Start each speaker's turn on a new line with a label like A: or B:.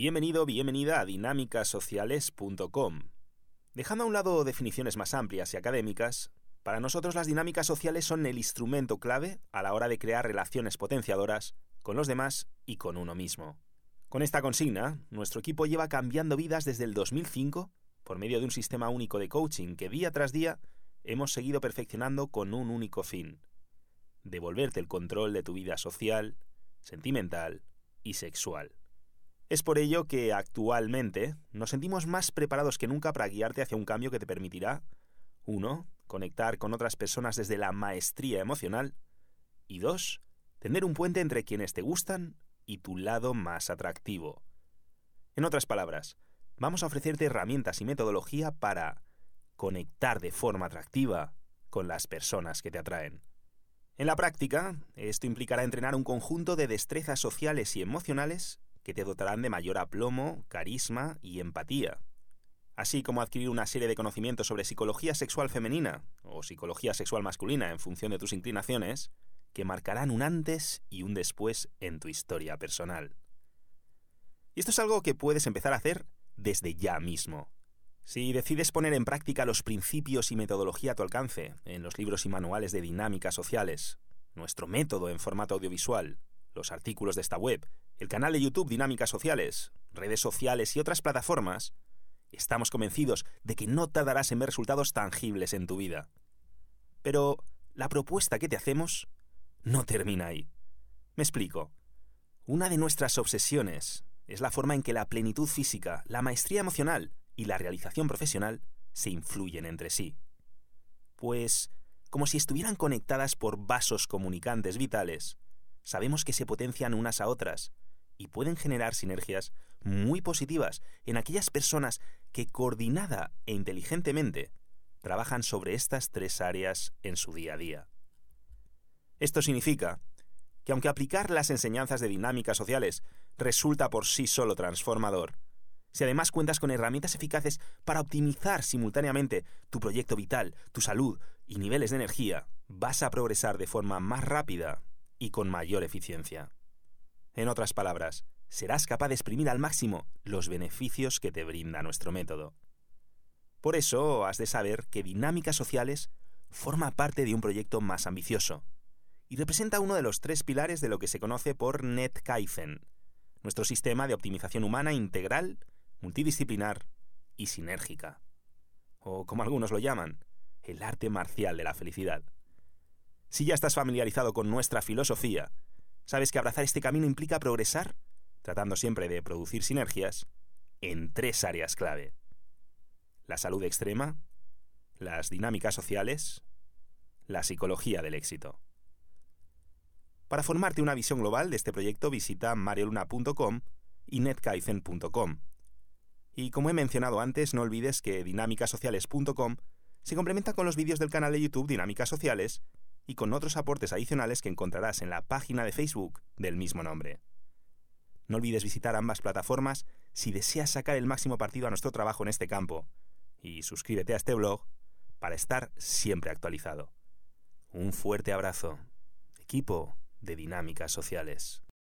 A: Bienvenido, bienvenida a dinámicasociales.com. Dejando a un lado definiciones más amplias y académicas, para nosotros las dinámicas sociales son el instrumento clave a la hora de crear relaciones potenciadoras con los demás y con uno mismo. Con esta consigna, nuestro equipo lleva cambiando vidas desde el 2005 por medio de un sistema único de coaching que día tras día hemos seguido perfeccionando con un único fin, devolverte el control de tu vida social, sentimental y sexual. Es por ello que actualmente nos sentimos más preparados que nunca para guiarte hacia un cambio que te permitirá 1. Conectar con otras personas desde la maestría emocional y 2. Tener un puente entre quienes te gustan y tu lado más atractivo. En otras palabras, vamos a ofrecerte herramientas y metodología para conectar de forma atractiva con las personas que te atraen. En la práctica, esto implicará entrenar un conjunto de destrezas sociales y emocionales que te dotarán de mayor aplomo, carisma y empatía, así como adquirir una serie de conocimientos sobre psicología sexual femenina o psicología sexual masculina en función de tus inclinaciones, que marcarán un antes y un después en tu historia personal. Y esto es algo que puedes empezar a hacer desde ya mismo. Si decides poner en práctica los principios y metodología a tu alcance en los libros y manuales de dinámicas sociales, nuestro método en formato audiovisual, los artículos de esta web, el canal de YouTube Dinámicas Sociales, redes sociales y otras plataformas, estamos convencidos de que no tardarás en ver resultados tangibles en tu vida. Pero la propuesta que te hacemos no termina ahí. Me explico. Una de nuestras obsesiones es la forma en que la plenitud física, la maestría emocional y la realización profesional se influyen entre sí. Pues, como si estuvieran conectadas por vasos comunicantes vitales, sabemos que se potencian unas a otras y pueden generar sinergias muy positivas en aquellas personas que coordinada e inteligentemente trabajan sobre estas tres áreas en su día a día. Esto significa que aunque aplicar las enseñanzas de dinámicas sociales resulta por sí solo transformador, si además cuentas con herramientas eficaces para optimizar simultáneamente tu proyecto vital, tu salud y niveles de energía, vas a progresar de forma más rápida y con mayor eficiencia. En otras palabras, serás capaz de exprimir al máximo los beneficios que te brinda nuestro método. Por eso has de saber que Dinámicas Sociales forma parte de un proyecto más ambicioso y representa uno de los tres pilares de lo que se conoce por NetKaizen, nuestro sistema de optimización humana integral multidisciplinar y sinérgica. O como algunos lo llaman, el arte marcial de la felicidad. Si ya estás familiarizado con nuestra filosofía, sabes que abrazar este camino implica progresar, tratando siempre de producir sinergias, en tres áreas clave. La salud extrema, las dinámicas sociales, la psicología del éxito. Para formarte una visión global de este proyecto visita marioluna.com y netkaizen.com y como he mencionado antes, no olvides que dinámicasociales.com se complementa con los vídeos del canal de YouTube Dinámicas Sociales y con otros aportes adicionales que encontrarás en la página de Facebook del mismo nombre. No olvides visitar ambas plataformas si deseas sacar el máximo partido a nuestro trabajo en este campo y suscríbete a este blog para estar siempre actualizado. Un fuerte abrazo, equipo de Dinámicas Sociales.